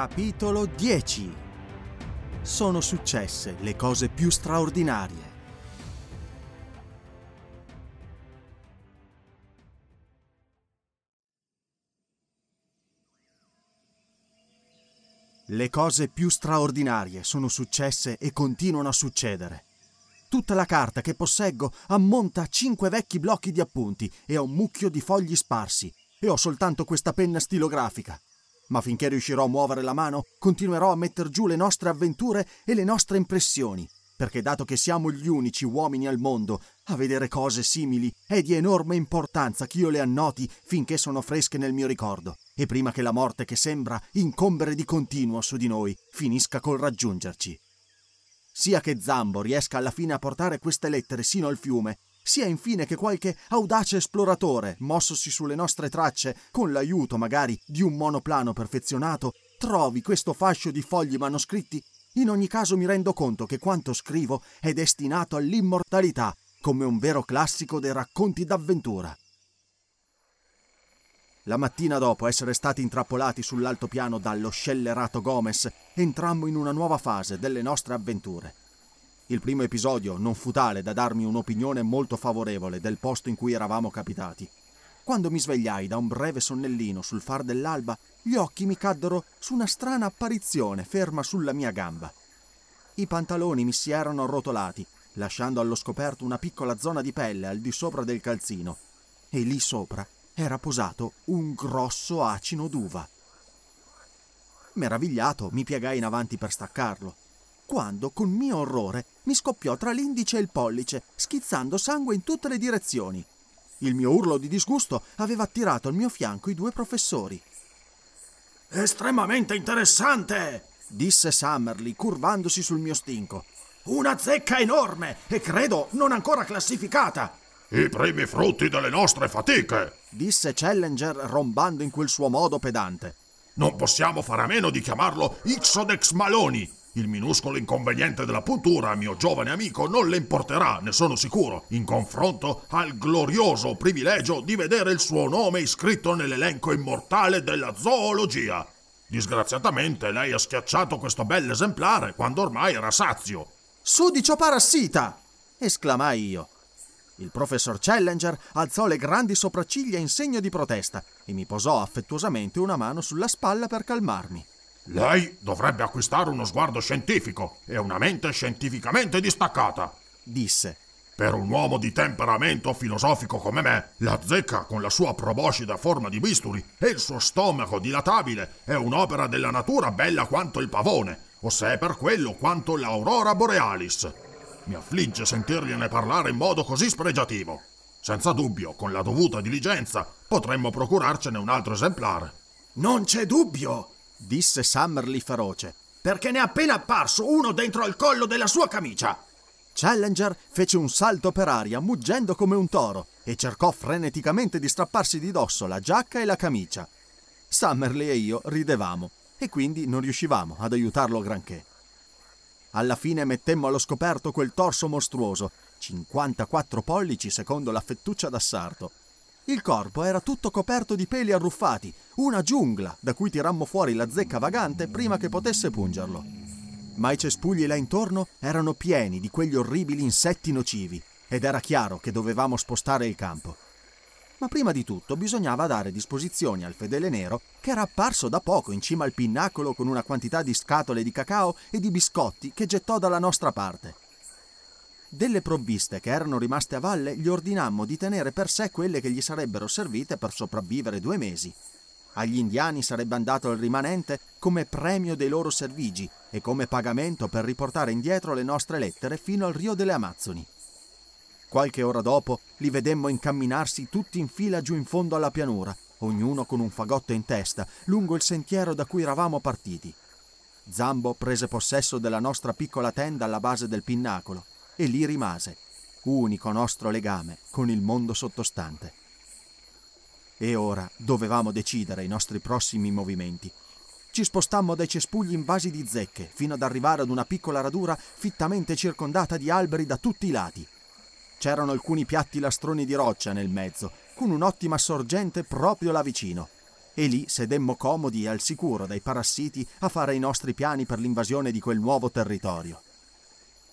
Capitolo 10 Sono successe le cose più straordinarie. Le cose più straordinarie sono successe e continuano a succedere. Tutta la carta che posseggo ammonta a cinque vecchi blocchi di appunti e a un mucchio di fogli sparsi, e ho soltanto questa penna stilografica ma finché riuscirò a muovere la mano, continuerò a metter giù le nostre avventure e le nostre impressioni, perché dato che siamo gli unici uomini al mondo a vedere cose simili, è di enorme importanza che io le annoti finché sono fresche nel mio ricordo, e prima che la morte che sembra incombere di continuo su di noi finisca col raggiungerci. Sia che Zambo riesca alla fine a portare queste lettere sino al fiume, sia infine che qualche audace esploratore, mossosi sulle nostre tracce, con l'aiuto magari di un monoplano perfezionato, trovi questo fascio di fogli manoscritti, in ogni caso mi rendo conto che quanto scrivo è destinato all'immortalità, come un vero classico dei racconti d'avventura. La mattina dopo essere stati intrappolati sull'altopiano dallo scellerato Gomez, entrammo in una nuova fase delle nostre avventure. Il primo episodio non fu tale da darmi un'opinione molto favorevole del posto in cui eravamo capitati. Quando mi svegliai da un breve sonnellino sul far dell'alba, gli occhi mi caddero su una strana apparizione ferma sulla mia gamba. I pantaloni mi si erano arrotolati, lasciando allo scoperto una piccola zona di pelle al di sopra del calzino, e lì sopra era posato un grosso acino d'uva. Meravigliato, mi piegai in avanti per staccarlo quando, con mio orrore, mi scoppiò tra l'indice e il pollice, schizzando sangue in tutte le direzioni. Il mio urlo di disgusto aveva attirato al mio fianco i due professori. Estremamente interessante! disse Summerly, curvandosi sul mio stinco. Una zecca enorme e credo non ancora classificata. I primi frutti delle nostre fatiche, disse Challenger rombando in quel suo modo pedante. Non possiamo fare a meno di chiamarlo Ixodex Maloni, il minuscolo inconveniente della puntura, mio giovane amico, non le importerà, ne sono sicuro, in confronto al glorioso privilegio di vedere il suo nome iscritto nell'elenco immortale della zoologia. Disgraziatamente lei ha schiacciato questo bell'esemplare quando ormai era sazio. Sudicio parassita! esclamai io. Il professor Challenger alzò le grandi sopracciglia in segno di protesta e mi posò affettuosamente una mano sulla spalla per calmarmi. Lei dovrebbe acquistare uno sguardo scientifico e una mente scientificamente distaccata, disse. Per un uomo di temperamento filosofico come me, la zecca con la sua proboscida forma di bisturi e il suo stomaco dilatabile è un'opera della natura bella quanto il pavone, o se è per quello quanto l'aurora borealis. Mi affligge sentirgliene parlare in modo così spregiativo. Senza dubbio, con la dovuta diligenza, potremmo procurarcene un altro esemplare. Non c'è dubbio, disse Summerly feroce. Perché ne è appena apparso uno dentro al collo della sua camicia. Challenger fece un salto per aria, muggendo come un toro, e cercò freneticamente di strapparsi di dosso la giacca e la camicia. Summerly e io ridevamo, e quindi non riuscivamo ad aiutarlo granché. Alla fine mettemmo allo scoperto quel torso mostruoso, 54 pollici secondo la fettuccia da sarto. Il corpo era tutto coperto di peli arruffati, una giungla da cui tirammo fuori la zecca vagante prima che potesse pungerlo. Ma i cespugli là intorno erano pieni di quegli orribili insetti nocivi ed era chiaro che dovevamo spostare il campo. Ma prima di tutto bisognava dare disposizioni al fedele nero che era apparso da poco in cima al pinnacolo con una quantità di scatole di cacao e di biscotti che gettò dalla nostra parte. Delle provviste che erano rimaste a valle gli ordinammo di tenere per sé quelle che gli sarebbero servite per sopravvivere due mesi. Agli indiani sarebbe andato il rimanente come premio dei loro servigi e come pagamento per riportare indietro le nostre lettere fino al Rio delle Amazzoni. Qualche ora dopo li vedemmo incamminarsi tutti in fila giù in fondo alla pianura, ognuno con un fagotto in testa, lungo il sentiero da cui eravamo partiti. Zambo prese possesso della nostra piccola tenda alla base del pinnacolo e lì rimase, unico nostro legame con il mondo sottostante. E ora dovevamo decidere i nostri prossimi movimenti. Ci spostammo dai cespugli invasi di zecche fino ad arrivare ad una piccola radura fittamente circondata di alberi da tutti i lati. C'erano alcuni piatti lastroni di roccia nel mezzo, con un'ottima sorgente proprio là vicino. E lì sedemmo comodi e al sicuro dai parassiti a fare i nostri piani per l'invasione di quel nuovo territorio.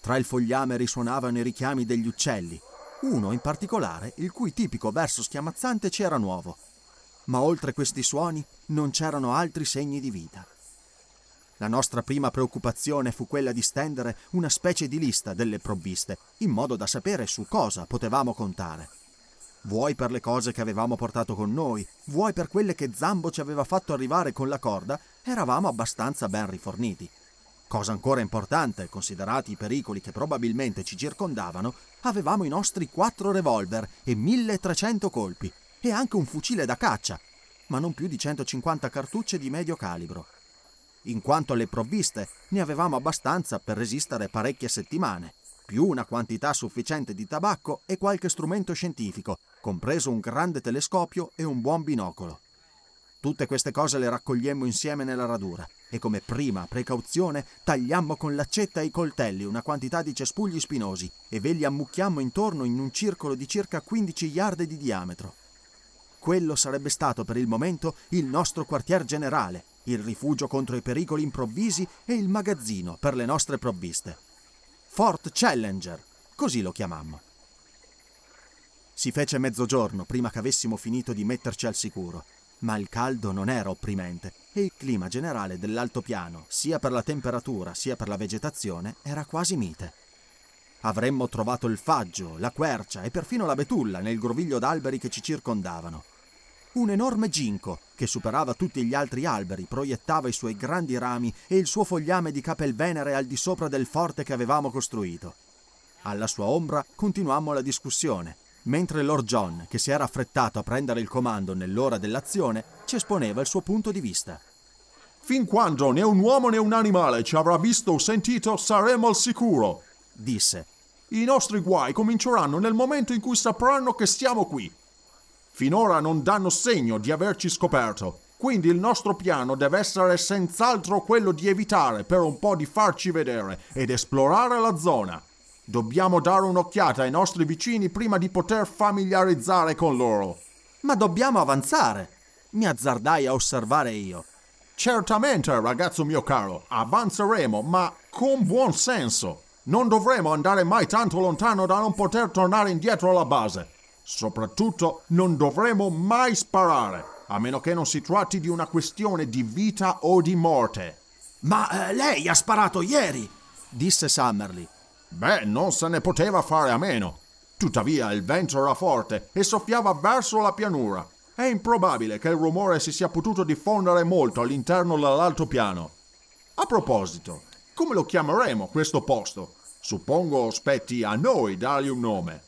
Tra il fogliame risuonavano i richiami degli uccelli, uno in particolare il cui tipico verso schiamazzante c'era nuovo. Ma oltre questi suoni non c'erano altri segni di vita. La nostra prima preoccupazione fu quella di stendere una specie di lista delle provviste, in modo da sapere su cosa potevamo contare. Vuoi per le cose che avevamo portato con noi, vuoi per quelle che Zambo ci aveva fatto arrivare con la corda, eravamo abbastanza ben riforniti. Cosa ancora importante, considerati i pericoli che probabilmente ci circondavano, avevamo i nostri quattro revolver e 1300 colpi e anche un fucile da caccia, ma non più di 150 cartucce di medio calibro. In quanto alle provviste, ne avevamo abbastanza per resistere parecchie settimane, più una quantità sufficiente di tabacco e qualche strumento scientifico, compreso un grande telescopio e un buon binocolo. Tutte queste cose le raccogliemmo insieme nella radura e come prima precauzione tagliammo con l'accetta e i coltelli una quantità di cespugli spinosi e ve li ammucchiammo intorno in un circolo di circa 15 yard di diametro. Quello sarebbe stato per il momento il nostro quartier generale, il rifugio contro i pericoli improvvisi e il magazzino per le nostre provviste. Fort Challenger, così lo chiamammo. Si fece mezzogiorno prima che avessimo finito di metterci al sicuro ma il caldo non era opprimente e il clima generale dell'altopiano, sia per la temperatura sia per la vegetazione, era quasi mite. Avremmo trovato il faggio, la quercia e perfino la betulla nel groviglio d'alberi che ci circondavano. Un enorme ginkgo, che superava tutti gli altri alberi, proiettava i suoi grandi rami e il suo fogliame di capelvenere al di sopra del forte che avevamo costruito. Alla sua ombra continuammo la discussione, mentre Lord John, che si era affrettato a prendere il comando nell'ora dell'azione, ci esponeva il suo punto di vista. Fin quando né un uomo né un animale ci avrà visto o sentito, saremo al sicuro, disse. I nostri guai cominceranno nel momento in cui sapranno che stiamo qui. Finora non danno segno di averci scoperto, quindi il nostro piano deve essere senz'altro quello di evitare per un po' di farci vedere ed esplorare la zona. Dobbiamo dare un'occhiata ai nostri vicini prima di poter familiarizzare con loro. Ma dobbiamo avanzare, mi azzardai a osservare io. Certamente, ragazzo mio caro, avanzeremo, ma con buon senso. Non dovremo andare mai tanto lontano da non poter tornare indietro alla base. Soprattutto non dovremo mai sparare, a meno che non si tratti di una questione di vita o di morte. Ma eh, lei ha sparato ieri, disse Summerly. Beh, non se ne poteva fare a meno. Tuttavia il vento era forte e soffiava verso la pianura. È improbabile che il rumore si sia potuto diffondere molto all'interno dell'altopiano. A proposito, come lo chiameremo questo posto? Suppongo spetti a noi dargli un nome.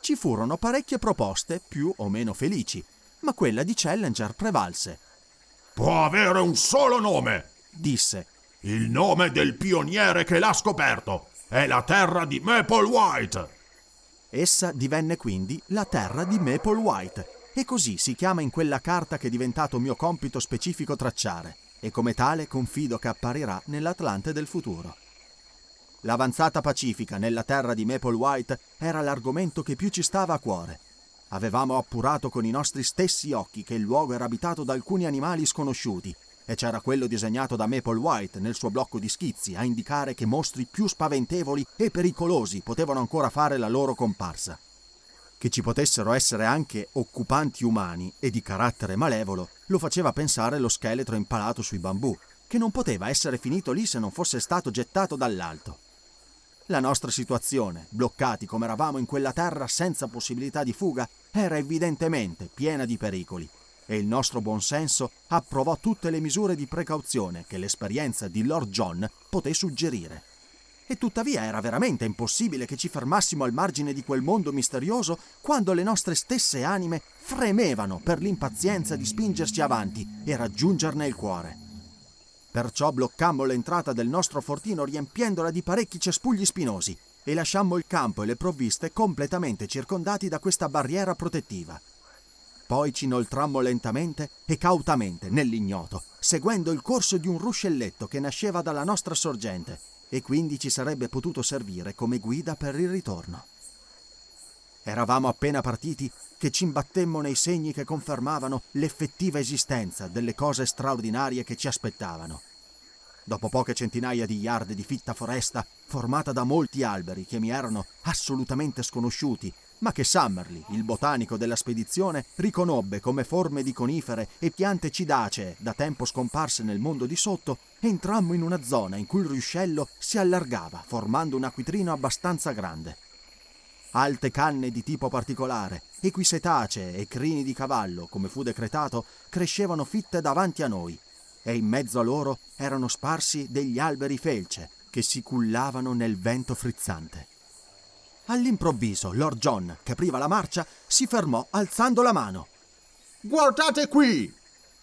Ci furono parecchie proposte, più o meno felici, ma quella di Challenger prevalse. Può avere un solo nome, disse. Il nome del pioniere che l'ha scoperto. È la terra di Maple White. Essa divenne quindi la terra di Maple White e così si chiama in quella carta che è diventato mio compito specifico tracciare e come tale confido che apparirà nell'Atlante del futuro. L'avanzata pacifica nella terra di Maple White era l'argomento che più ci stava a cuore. Avevamo appurato con i nostri stessi occhi che il luogo era abitato da alcuni animali sconosciuti e c'era quello disegnato da Maple White nel suo blocco di schizzi a indicare che mostri più spaventevoli e pericolosi potevano ancora fare la loro comparsa. Che ci potessero essere anche occupanti umani e di carattere malevolo lo faceva pensare lo scheletro impalato sui bambù, che non poteva essere finito lì se non fosse stato gettato dall'alto. La nostra situazione, bloccati come eravamo in quella terra senza possibilità di fuga, era evidentemente piena di pericoli e il nostro buonsenso approvò tutte le misure di precauzione che l'esperienza di Lord John poté suggerire. E tuttavia era veramente impossibile che ci fermassimo al margine di quel mondo misterioso quando le nostre stesse anime fremevano per l'impazienza di spingerci avanti e raggiungerne il cuore. Perciò bloccammo l'entrata del nostro fortino riempiendola di parecchi cespugli spinosi e lasciammo il campo e le provviste completamente circondati da questa barriera protettiva. Poi ci inoltrammo lentamente e cautamente nell'ignoto, seguendo il corso di un ruscelletto che nasceva dalla nostra sorgente e quindi ci sarebbe potuto servire come guida per il ritorno. Eravamo appena partiti che ci imbattemmo nei segni che confermavano l'effettiva esistenza delle cose straordinarie che ci aspettavano. Dopo poche centinaia di yard di fitta foresta, formata da molti alberi che mi erano assolutamente sconosciuti ma che Summerly, il botanico della spedizione, riconobbe come forme di conifere e piante cidacee da tempo scomparse nel mondo di sotto, entrammo in una zona in cui il ruscello si allargava, formando un acquitrino abbastanza grande. Alte canne di tipo particolare, equisetacee e crini di cavallo, come fu decretato, crescevano fitte davanti a noi, e in mezzo a loro erano sparsi degli alberi felce che si cullavano nel vento frizzante. All'improvviso Lord John, che apriva la marcia, si fermò alzando la mano. Guardate qui!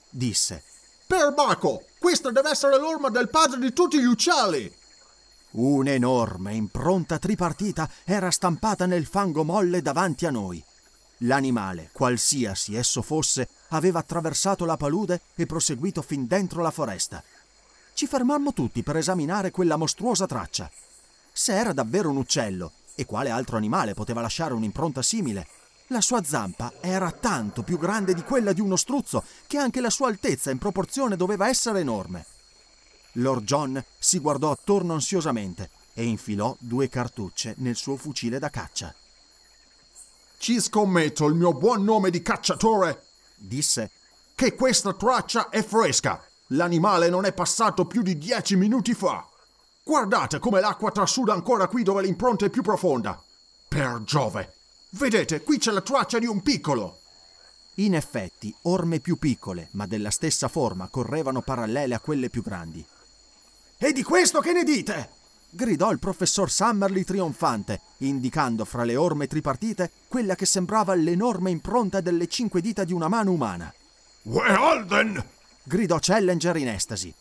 disse. Perbacco! Questa deve essere l'orma del padre di tutti gli uccelli! Un'enorme impronta tripartita era stampata nel fango molle davanti a noi. L'animale, qualsiasi esso fosse, aveva attraversato la palude e proseguito fin dentro la foresta. Ci fermammo tutti per esaminare quella mostruosa traccia. Se era davvero un uccello, e quale altro animale poteva lasciare un'impronta simile? La sua zampa era tanto più grande di quella di uno struzzo che anche la sua altezza in proporzione doveva essere enorme. Lord John si guardò attorno ansiosamente e infilò due cartucce nel suo fucile da caccia. Ci scommetto il mio buon nome di cacciatore, disse, che questa traccia è fresca. L'animale non è passato più di dieci minuti fa. Guardate come l'acqua trasuda ancora qui dove l'impronta è più profonda. Per Giove! Vedete, qui c'è la traccia di un piccolo. In effetti, orme più piccole, ma della stessa forma, correvano parallele a quelle più grandi. E di questo che ne dite? gridò il professor Summerly trionfante, indicando fra le orme tripartite quella che sembrava l'enorme impronta delle cinque dita di una mano umana. Wealden! gridò Challenger in estasi.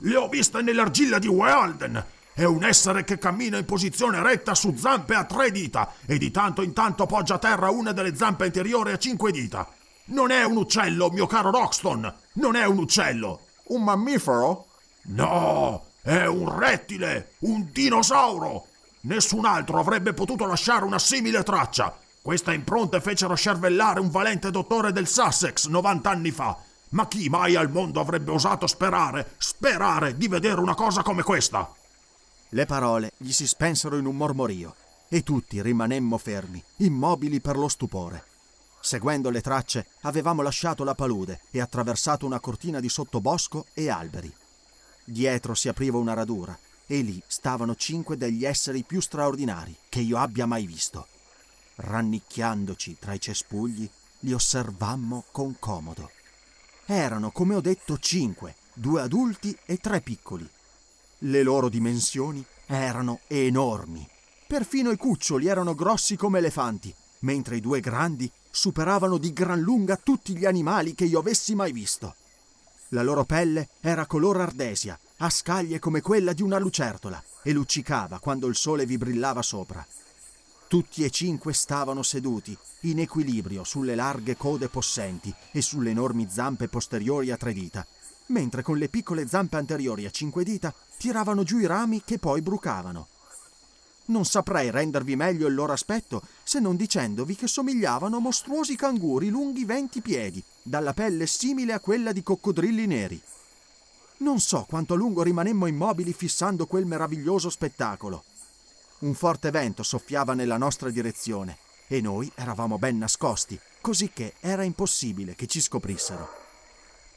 Le ho viste nell'argilla di Wealden. È un essere che cammina in posizione retta su zampe a tre dita e di tanto in tanto poggia a terra una delle zampe anteriori a cinque dita. Non è un uccello, mio caro Roxton. Non è un uccello. Un mammifero? No, è un rettile, un dinosauro. Nessun altro avrebbe potuto lasciare una simile traccia. Queste impronte fecero scervellare un valente dottore del Sussex 90 anni fa ma chi mai al mondo avrebbe osato sperare, sperare di vedere una cosa come questa? Le parole gli si spensero in un mormorio e tutti rimanemmo fermi, immobili per lo stupore. Seguendo le tracce, avevamo lasciato la palude e attraversato una cortina di sottobosco e alberi. Dietro si apriva una radura e lì stavano cinque degli esseri più straordinari che io abbia mai visto. Rannicchiandoci tra i cespugli, li osservammo con comodo. Erano, come ho detto, cinque, due adulti e tre piccoli. Le loro dimensioni erano enormi. Perfino i cuccioli erano grossi come elefanti, mentre i due grandi superavano di gran lunga tutti gli animali che io avessi mai visto. La loro pelle era color ardesia, a scaglie come quella di una lucertola, e luccicava quando il sole vi brillava sopra. Tutti e cinque stavano seduti, in equilibrio, sulle larghe code possenti e sulle enormi zampe posteriori a tre dita, mentre con le piccole zampe anteriori a cinque dita tiravano giù i rami che poi brucavano. Non saprei rendervi meglio il loro aspetto se non dicendovi che somigliavano a mostruosi canguri lunghi venti piedi, dalla pelle simile a quella di coccodrilli neri. Non so quanto a lungo rimanemmo immobili fissando quel meraviglioso spettacolo. Un forte vento soffiava nella nostra direzione e noi eravamo ben nascosti, così che era impossibile che ci scoprissero.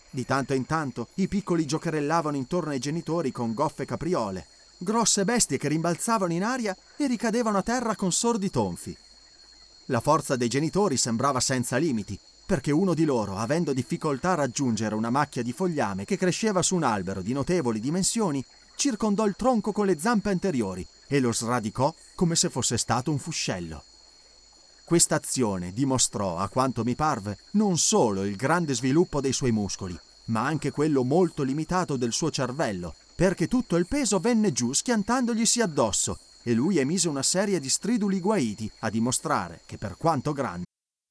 Di tanto in tanto i piccoli giocherellavano intorno ai genitori con goffe capriole grosse bestie che rimbalzavano in aria e ricadevano a terra con sordi tonfi. La forza dei genitori sembrava senza limiti, perché uno di loro, avendo difficoltà a raggiungere una macchia di fogliame che cresceva su un albero di notevoli dimensioni, circondò il tronco con le zampe anteriori e lo sradicò come se fosse stato un fuscello. Questa azione dimostrò, a quanto mi parve, non solo il grande sviluppo dei suoi muscoli, ma anche quello molto limitato del suo cervello, perché tutto il peso venne giù schiantandoglisi addosso e lui emise una serie di striduli guaiti a dimostrare che per quanto grande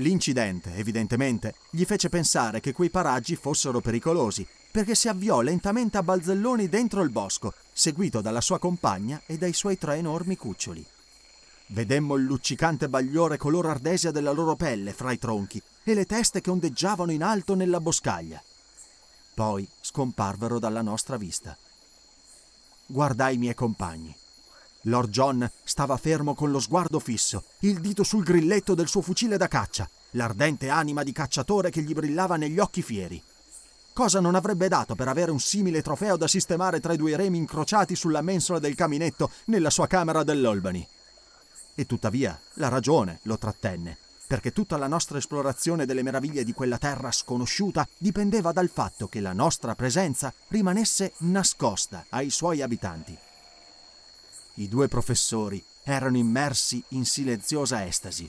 L'incidente, evidentemente, gli fece pensare che quei paraggi fossero pericolosi, perché si avviò lentamente a balzelloni dentro il bosco, seguito dalla sua compagna e dai suoi tre enormi cuccioli. Vedemmo il luccicante bagliore color ardesia della loro pelle fra i tronchi e le teste che ondeggiavano in alto nella boscaglia. Poi scomparvero dalla nostra vista. Guardai i miei compagni. Lord John stava fermo con lo sguardo fisso, il dito sul grilletto del suo fucile da caccia, l'ardente anima di cacciatore che gli brillava negli occhi fieri. Cosa non avrebbe dato per avere un simile trofeo da sistemare tra i due remi incrociati sulla mensola del caminetto nella sua camera dell'Albany? E tuttavia la ragione lo trattenne, perché tutta la nostra esplorazione delle meraviglie di quella terra sconosciuta dipendeva dal fatto che la nostra presenza rimanesse nascosta ai suoi abitanti. I due professori erano immersi in silenziosa estasi.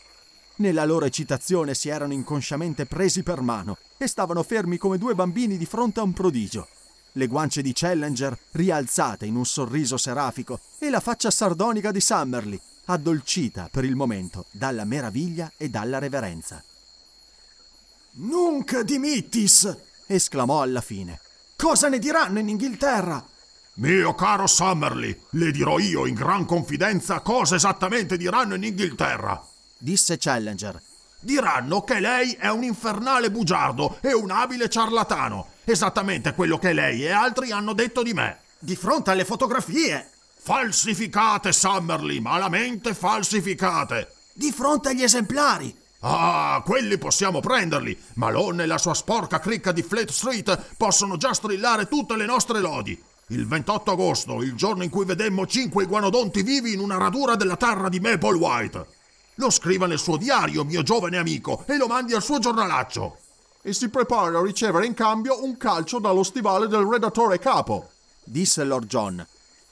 Nella loro eccitazione si erano inconsciamente presi per mano e stavano fermi come due bambini di fronte a un prodigio. Le guance di Challenger rialzate in un sorriso serafico e la faccia sardonica di Summerly, addolcita per il momento dalla meraviglia e dalla reverenza. Nunc dimittis! esclamò alla fine. Cosa ne diranno in Inghilterra? Mio caro Summerly, le dirò io in gran confidenza cosa esattamente diranno in Inghilterra. Disse Challenger. Diranno che lei è un infernale bugiardo e un abile ciarlatano. Esattamente quello che lei e altri hanno detto di me. Di fronte alle fotografie! Falsificate, Summerly, malamente falsificate. Di fronte agli esemplari! Ah, quelli possiamo prenderli. Malone e la sua sporca cricca di Fleet Street possono già strillare tutte le nostre lodi. Il 28 agosto, il giorno in cui vedemmo cinque iguanodonti vivi in una radura della terra di Maple White. Lo scriva nel suo diario, mio giovane amico, e lo mandi al suo giornalaccio. E si prepara a ricevere in cambio un calcio dallo stivale del redattore capo. Disse Lord John.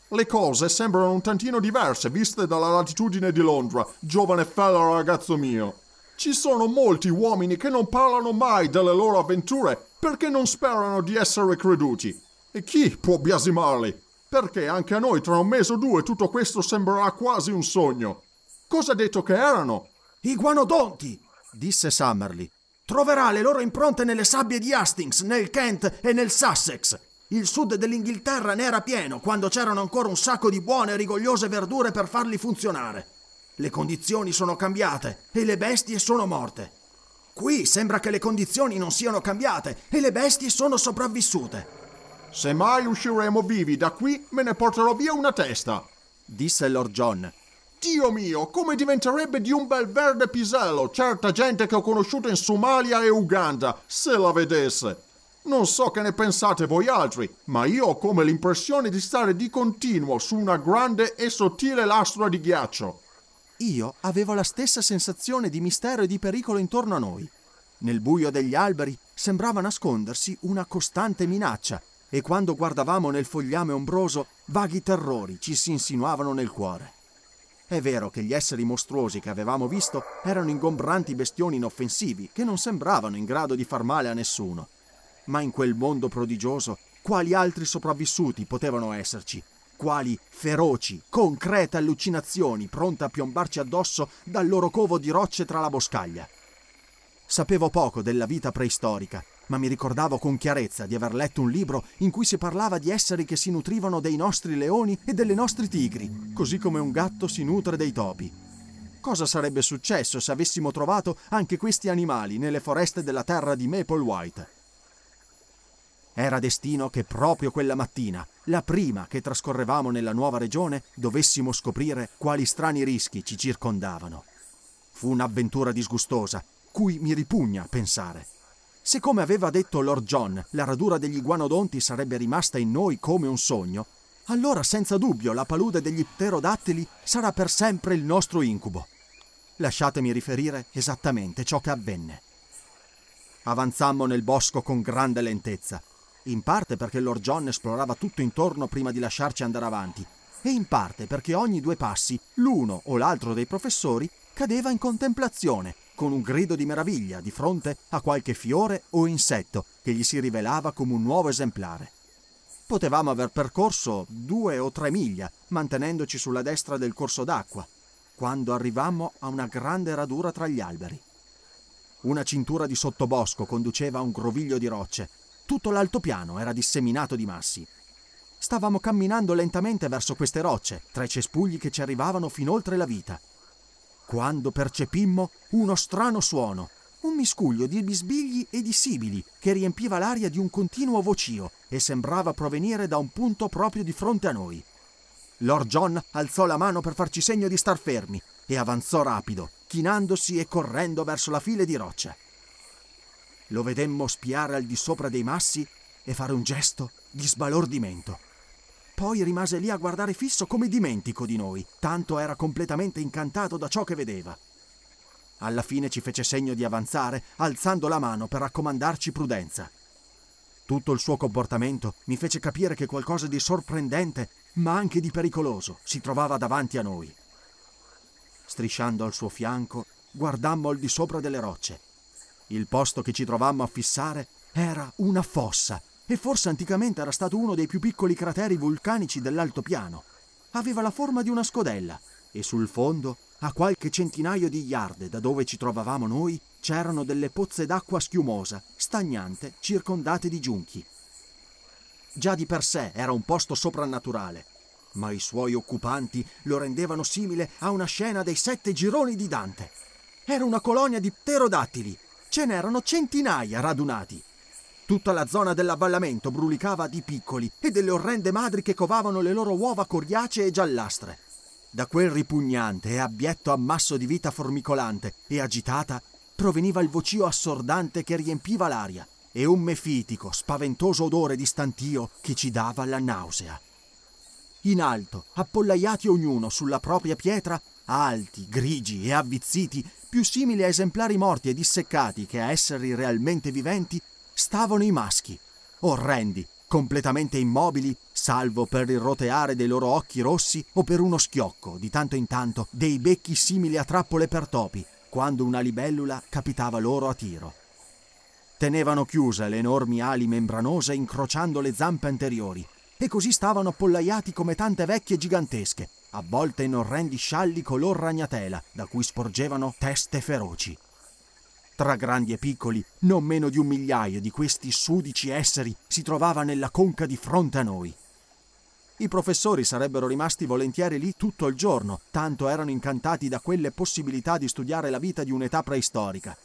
Le cose sembrano un tantino diverse viste dalla latitudine di Londra, giovane fellow ragazzo mio. Ci sono molti uomini che non parlano mai delle loro avventure perché non sperano di essere creduti. E chi può biasimarli? Perché anche a noi tra un mese o due tutto questo sembrerà quasi un sogno. Cosa ha detto che erano? I guanodonti, disse Summerly. Troverà le loro impronte nelle sabbie di Hastings, nel Kent e nel Sussex. Il sud dell'Inghilterra ne era pieno quando c'erano ancora un sacco di buone e rigogliose verdure per farli funzionare. Le condizioni sono cambiate e le bestie sono morte. Qui sembra che le condizioni non siano cambiate e le bestie sono sopravvissute. Se mai usciremo vivi da qui, me ne porterò via una testa, disse Lord John. Dio mio, come diventerebbe di un bel verde pisello certa gente che ho conosciuto in Somalia e Uganda, se la vedesse. Non so che ne pensate voi altri, ma io ho come l'impressione di stare di continuo su una grande e sottile lastra di ghiaccio. Io avevo la stessa sensazione di mistero e di pericolo intorno a noi. Nel buio degli alberi sembrava nascondersi una costante minaccia e quando guardavamo nel fogliame ombroso vaghi terrori ci si insinuavano nel cuore. È vero che gli esseri mostruosi che avevamo visto erano ingombranti bestioni inoffensivi che non sembravano in grado di far male a nessuno. Ma in quel mondo prodigioso, quali altri sopravvissuti potevano esserci? Quali feroci, concrete allucinazioni pronte a piombarci addosso dal loro covo di rocce tra la boscaglia? Sapevo poco della vita preistorica ma mi ricordavo con chiarezza di aver letto un libro in cui si parlava di esseri che si nutrivano dei nostri leoni e delle nostre tigri, così come un gatto si nutre dei topi. Cosa sarebbe successo se avessimo trovato anche questi animali nelle foreste della terra di Maple White? Era destino che proprio quella mattina, la prima che trascorrevamo nella nuova regione, dovessimo scoprire quali strani rischi ci circondavano. Fu un'avventura disgustosa, cui mi ripugna pensare. Se come aveva detto Lord John, la radura degli guanodonti sarebbe rimasta in noi come un sogno, allora senza dubbio la palude degli pterodattili sarà per sempre il nostro incubo. Lasciatemi riferire esattamente ciò che avvenne. Avanzammo nel bosco con grande lentezza, in parte perché Lord John esplorava tutto intorno prima di lasciarci andare avanti, e in parte perché ogni due passi l'uno o l'altro dei professori cadeva in contemplazione con un grido di meraviglia di fronte a qualche fiore o insetto che gli si rivelava come un nuovo esemplare. Potevamo aver percorso due o tre miglia, mantenendoci sulla destra del corso d'acqua, quando arrivammo a una grande radura tra gli alberi. Una cintura di sottobosco conduceva a un groviglio di rocce. Tutto l'altopiano era disseminato di massi. Stavamo camminando lentamente verso queste rocce, tra i cespugli che ci arrivavano fin oltre la vita quando percepimmo uno strano suono, un miscuglio di bisbigli e di sibili che riempiva l'aria di un continuo vocio e sembrava provenire da un punto proprio di fronte a noi. Lord John alzò la mano per farci segno di star fermi e avanzò rapido, chinandosi e correndo verso la fila di rocce. Lo vedemmo spiare al di sopra dei massi e fare un gesto di sbalordimento. Poi rimase lì a guardare fisso come dimentico di noi, tanto era completamente incantato da ciò che vedeva. Alla fine ci fece segno di avanzare, alzando la mano per raccomandarci prudenza. Tutto il suo comportamento mi fece capire che qualcosa di sorprendente, ma anche di pericoloso, si trovava davanti a noi. Strisciando al suo fianco, guardammo al di sopra delle rocce. Il posto che ci trovammo a fissare era una fossa e forse anticamente era stato uno dei più piccoli crateri vulcanici dell'altopiano. Aveva la forma di una scodella e sul fondo, a qualche centinaio di yard da dove ci trovavamo noi, c'erano delle pozze d'acqua schiumosa, stagnante, circondate di giunchi. Già di per sé era un posto soprannaturale, ma i suoi occupanti lo rendevano simile a una scena dei sette gironi di Dante. Era una colonia di pterodattili. Ce n'erano centinaia radunati. Tutta la zona dell'avvallamento brulicava di piccoli e delle orrende madri che covavano le loro uova coriacee e giallastre. Da quel ripugnante e abietto ammasso di vita formicolante e agitata proveniva il vocio assordante che riempiva l'aria e un mefitico, spaventoso odore di stantio che ci dava la nausea. In alto, appollaiati ognuno sulla propria pietra, alti, grigi e avvizziti, più simili a esemplari morti e disseccati che a esseri realmente viventi, stavano i maschi, orrendi, completamente immobili, salvo per il roteare dei loro occhi rossi o per uno schiocco, di tanto in tanto, dei becchi simili a trappole per topi, quando una libellula capitava loro a tiro. Tenevano chiuse le enormi ali membranose incrociando le zampe anteriori e così stavano appollaiati come tante vecchie gigantesche, avvolte in orrendi scialli color ragnatela, da cui sporgevano teste feroci. Tra grandi e piccoli, non meno di un migliaio di questi sudici esseri si trovava nella conca di fronte a noi. I professori sarebbero rimasti volentieri lì tutto il giorno, tanto erano incantati da quelle possibilità di studiare la vita di un'età preistorica.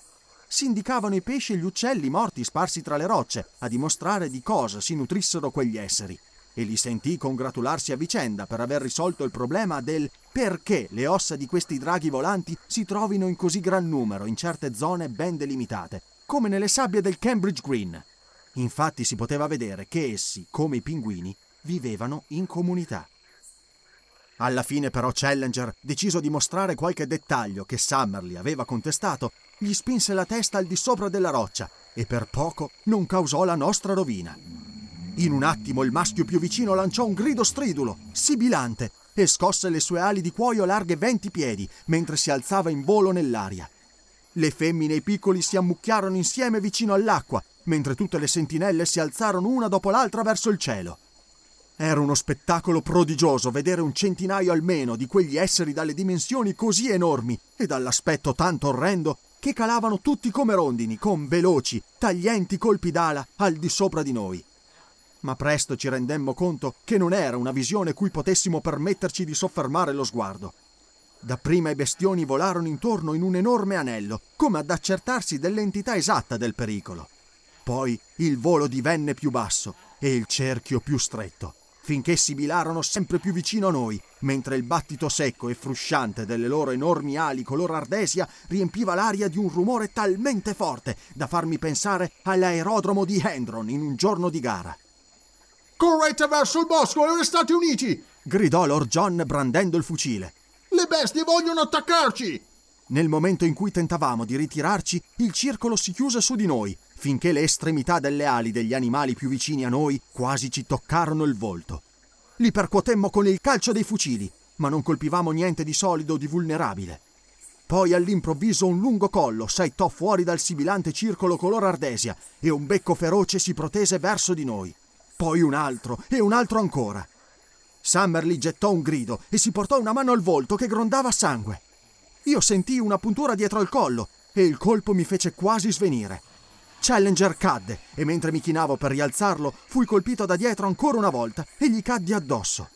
Si indicavano i pesci e gli uccelli morti sparsi tra le rocce, a dimostrare di cosa si nutrissero quegli esseri, e li sentì congratularsi a vicenda per aver risolto il problema del perché le ossa di questi draghi volanti si trovino in così gran numero in certe zone ben delimitate, come nelle sabbie del Cambridge Green. Infatti si poteva vedere che essi, come i pinguini, vivevano in comunità. Alla fine però Challenger, deciso di mostrare qualche dettaglio che Summerly aveva contestato, gli spinse la testa al di sopra della roccia e per poco non causò la nostra rovina. In un attimo il maschio più vicino lanciò un grido stridulo, sibilante, e scosse le sue ali di cuoio larghe 20 piedi mentre si alzava in volo nell'aria. Le femmine e i piccoli si ammucchiarono insieme vicino all'acqua, mentre tutte le sentinelle si alzarono una dopo l'altra verso il cielo. Era uno spettacolo prodigioso vedere un centinaio almeno di quegli esseri dalle dimensioni così enormi e dall'aspetto tanto orrendo che calavano tutti come rondini, con veloci, taglienti colpi d'ala al di sopra di noi. Ma presto ci rendemmo conto che non era una visione cui potessimo permetterci di soffermare lo sguardo. Dapprima i bestioni volarono intorno in un enorme anello, come ad accertarsi dell'entità esatta del pericolo. Poi il volo divenne più basso e il cerchio più stretto finché sibilarono sempre più vicino a noi, mentre il battito secco e frusciante delle loro enormi ali color ardesia riempiva l'aria di un rumore talmente forte da farmi pensare all'aerodromo di Hendron in un giorno di gara. Correte verso il bosco e gli Stati Uniti! gridò Lord John brandendo il fucile. Le bestie vogliono attaccarci! Nel momento in cui tentavamo di ritirarci, il circolo si chiuse su di noi, finché le estremità delle ali degli animali più vicini a noi quasi ci toccarono il volto. Li percuotemmo con il calcio dei fucili, ma non colpivamo niente di solido o di vulnerabile. Poi all'improvviso un lungo collo saettò fuori dal sibilante circolo color ardesia e un becco feroce si protese verso di noi. Poi un altro e un altro ancora. Summerly gettò un grido e si portò una mano al volto che grondava sangue. Io sentii una puntura dietro il collo e il colpo mi fece quasi svenire. Challenger cadde e mentre mi chinavo per rialzarlo fui colpito da dietro ancora una volta e gli caddi addosso.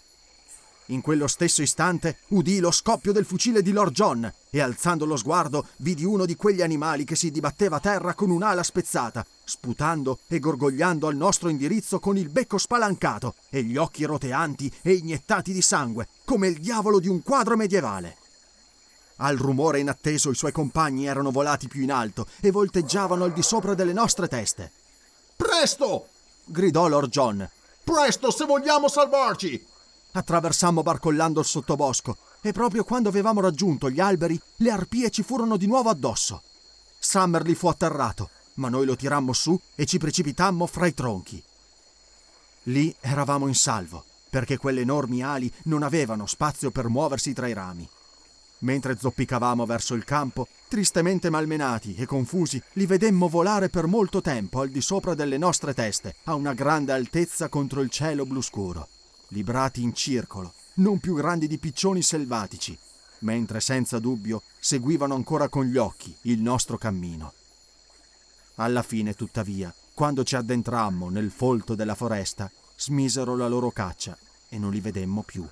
In quello stesso istante udì lo scoppio del fucile di Lord John e alzando lo sguardo vidi uno di quegli animali che si dibatteva a terra con un'ala spezzata, sputando e gorgogliando al nostro indirizzo con il becco spalancato e gli occhi roteanti e iniettati di sangue, come il diavolo di un quadro medievale. Al rumore inatteso i suoi compagni erano volati più in alto e volteggiavano al di sopra delle nostre teste. Presto! gridò Lord John. Presto se vogliamo salvarci! Attraversammo barcollando il sottobosco e proprio quando avevamo raggiunto gli alberi le arpie ci furono di nuovo addosso. Summerly fu atterrato, ma noi lo tirammo su e ci precipitammo fra i tronchi. Lì eravamo in salvo, perché quelle enormi ali non avevano spazio per muoversi tra i rami. Mentre zoppicavamo verso il campo, tristemente malmenati e confusi, li vedemmo volare per molto tempo al di sopra delle nostre teste, a una grande altezza contro il cielo blu scuro, librati in circolo, non più grandi di piccioni selvatici, mentre senza dubbio seguivano ancora con gli occhi il nostro cammino. Alla fine, tuttavia, quando ci addentrammo nel folto della foresta, smisero la loro caccia e non li vedemmo più.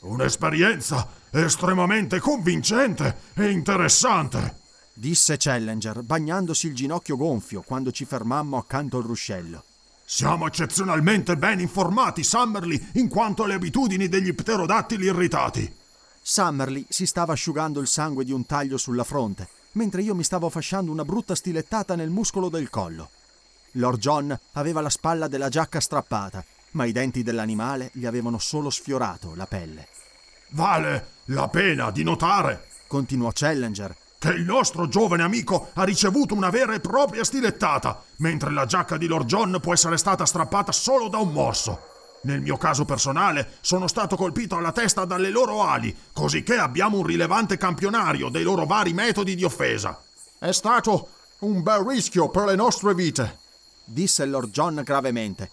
Un'esperienza estremamente convincente e interessante, disse Challenger, bagnandosi il ginocchio gonfio quando ci fermammo accanto al ruscello. Siamo eccezionalmente ben informati, Summerly, in quanto alle abitudini degli pterodattili irritati. Summerly si stava asciugando il sangue di un taglio sulla fronte, mentre io mi stavo fasciando una brutta stilettata nel muscolo del collo. Lord John aveva la spalla della giacca strappata ma i denti dell'animale gli avevano solo sfiorato la pelle. Vale la pena di notare, continuò Challenger, che il nostro giovane amico ha ricevuto una vera e propria stilettata, mentre la giacca di Lord John può essere stata strappata solo da un morso. Nel mio caso personale sono stato colpito alla testa dalle loro ali, cosicché abbiamo un rilevante campionario dei loro vari metodi di offesa. È stato un bel rischio per le nostre vite, disse Lord John gravemente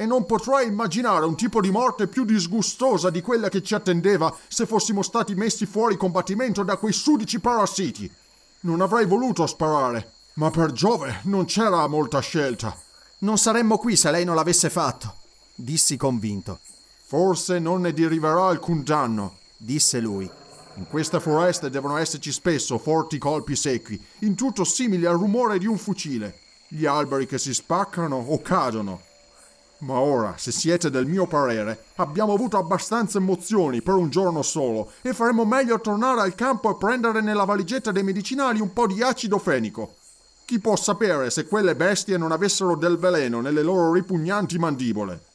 e non potrei immaginare un tipo di morte più disgustosa di quella che ci attendeva se fossimo stati messi fuori combattimento da quei sudici parassiti. Non avrei voluto sparare, ma per Giove non c'era molta scelta. Non saremmo qui se lei non l'avesse fatto, dissi convinto. Forse non ne deriverà alcun danno, disse lui. In queste foreste devono esserci spesso forti colpi secchi, in tutto simili al rumore di un fucile. Gli alberi che si spaccano o cadono. Ma ora, se siete del mio parere, abbiamo avuto abbastanza emozioni per un giorno solo e faremmo meglio tornare al campo e prendere nella valigetta dei medicinali un po' di acido fenico. Chi può sapere se quelle bestie non avessero del veleno nelle loro ripugnanti mandibole?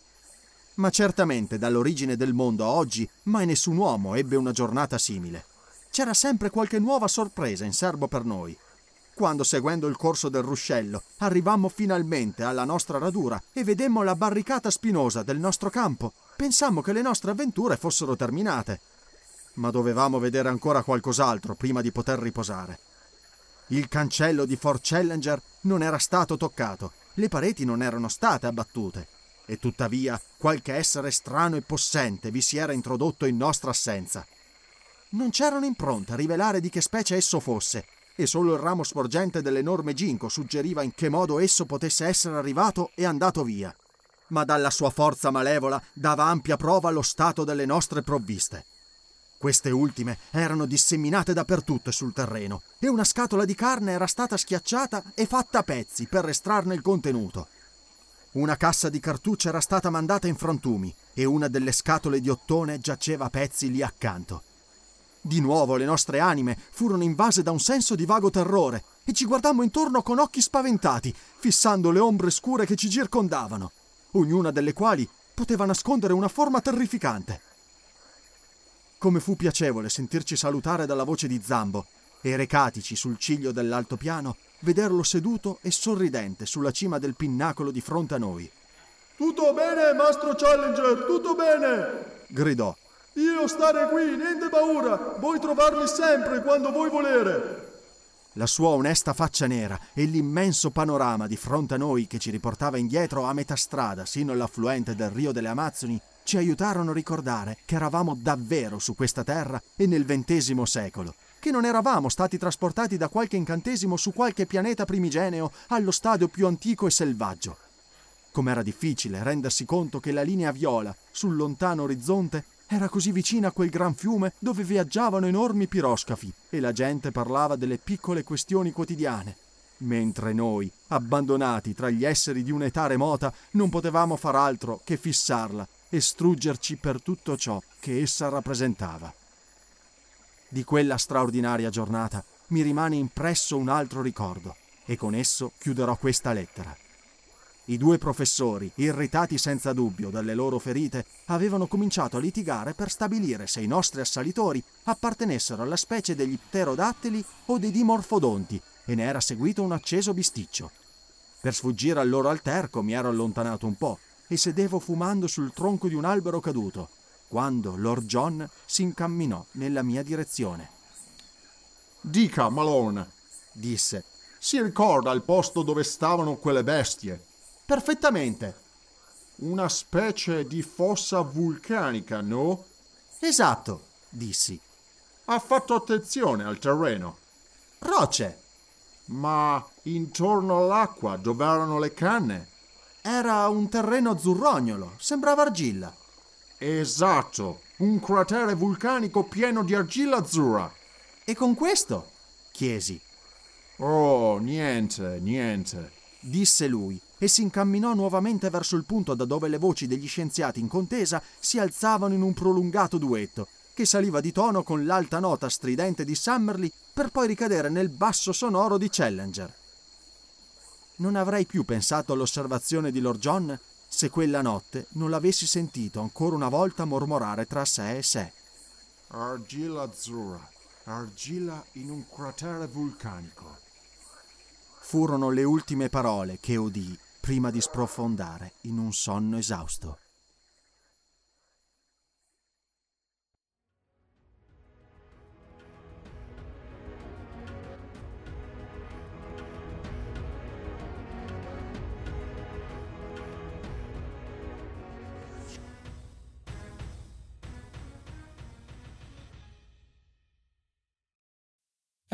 Ma certamente dall'origine del mondo a oggi mai nessun uomo ebbe una giornata simile. C'era sempre qualche nuova sorpresa in serbo per noi quando seguendo il corso del ruscello arrivammo finalmente alla nostra radura e vedemmo la barricata spinosa del nostro campo, pensammo che le nostre avventure fossero terminate. Ma dovevamo vedere ancora qualcos'altro prima di poter riposare. Il cancello di Fort Challenger non era stato toccato, le pareti non erano state abbattute, e tuttavia qualche essere strano e possente vi si era introdotto in nostra assenza. Non c'erano impronte a rivelare di che specie esso fosse, e solo il ramo sporgente dell'enorme ginkgo suggeriva in che modo esso potesse essere arrivato e andato via. Ma dalla sua forza malevola dava ampia prova lo stato delle nostre provviste. Queste ultime erano disseminate dappertutto sul terreno e una scatola di carne era stata schiacciata e fatta a pezzi per estrarne il contenuto. Una cassa di cartucce era stata mandata in frantumi e una delle scatole di ottone giaceva a pezzi lì accanto. Di nuovo le nostre anime furono invase da un senso di vago terrore e ci guardammo intorno con occhi spaventati, fissando le ombre scure che ci circondavano, ognuna delle quali poteva nascondere una forma terrificante. Come fu piacevole sentirci salutare dalla voce di Zambo e recatici sul ciglio dell'altopiano, vederlo seduto e sorridente sulla cima del pinnacolo di fronte a noi. Tutto bene, Mastro Challenger, tutto bene! gridò io stare qui, niente paura, voi trovarmi sempre quando voi volere. La sua onesta faccia nera e l'immenso panorama di fronte a noi che ci riportava indietro a metà strada sino all'affluente del Rio delle Amazzoni ci aiutarono a ricordare che eravamo davvero su questa terra e nel XX secolo, che non eravamo stati trasportati da qualche incantesimo su qualche pianeta primigeneo allo stadio più antico e selvaggio. Com'era difficile rendersi conto che la linea viola sul lontano orizzonte era così vicina a quel gran fiume dove viaggiavano enormi piroscafi e la gente parlava delle piccole questioni quotidiane, mentre noi, abbandonati tra gli esseri di un'età remota, non potevamo far altro che fissarla e struggerci per tutto ciò che essa rappresentava. Di quella straordinaria giornata mi rimane impresso un altro ricordo e con esso chiuderò questa lettera. I due professori, irritati senza dubbio dalle loro ferite, avevano cominciato a litigare per stabilire se i nostri assalitori appartenessero alla specie degli pterodattili o dei dimorfodonti, e ne era seguito un acceso bisticcio. Per sfuggire al loro alterco mi ero allontanato un po' e sedevo fumando sul tronco di un albero caduto, quando Lord John si incamminò nella mia direzione. Dica, Malone, disse, si ricorda il posto dove stavano quelle bestie? Perfettamente. Una specie di fossa vulcanica, no? Esatto, dissi. Ha fatto attenzione al terreno. Rocce. Ma intorno all'acqua dove erano le canne? Era un terreno azzurrognolo, sembrava argilla. Esatto, un cratere vulcanico pieno di argilla azzurra. E con questo? chiesi. Oh, niente, niente, disse lui e si incamminò nuovamente verso il punto da dove le voci degli scienziati in contesa si alzavano in un prolungato duetto, che saliva di tono con l'alta nota stridente di Summerly per poi ricadere nel basso sonoro di Challenger. Non avrei più pensato all'osservazione di Lord John se quella notte non l'avessi sentito ancora una volta mormorare tra sé e sé. Argilla azzurra, argilla in un cratere vulcanico. Furono le ultime parole che udii prima di sprofondare in un sonno esausto.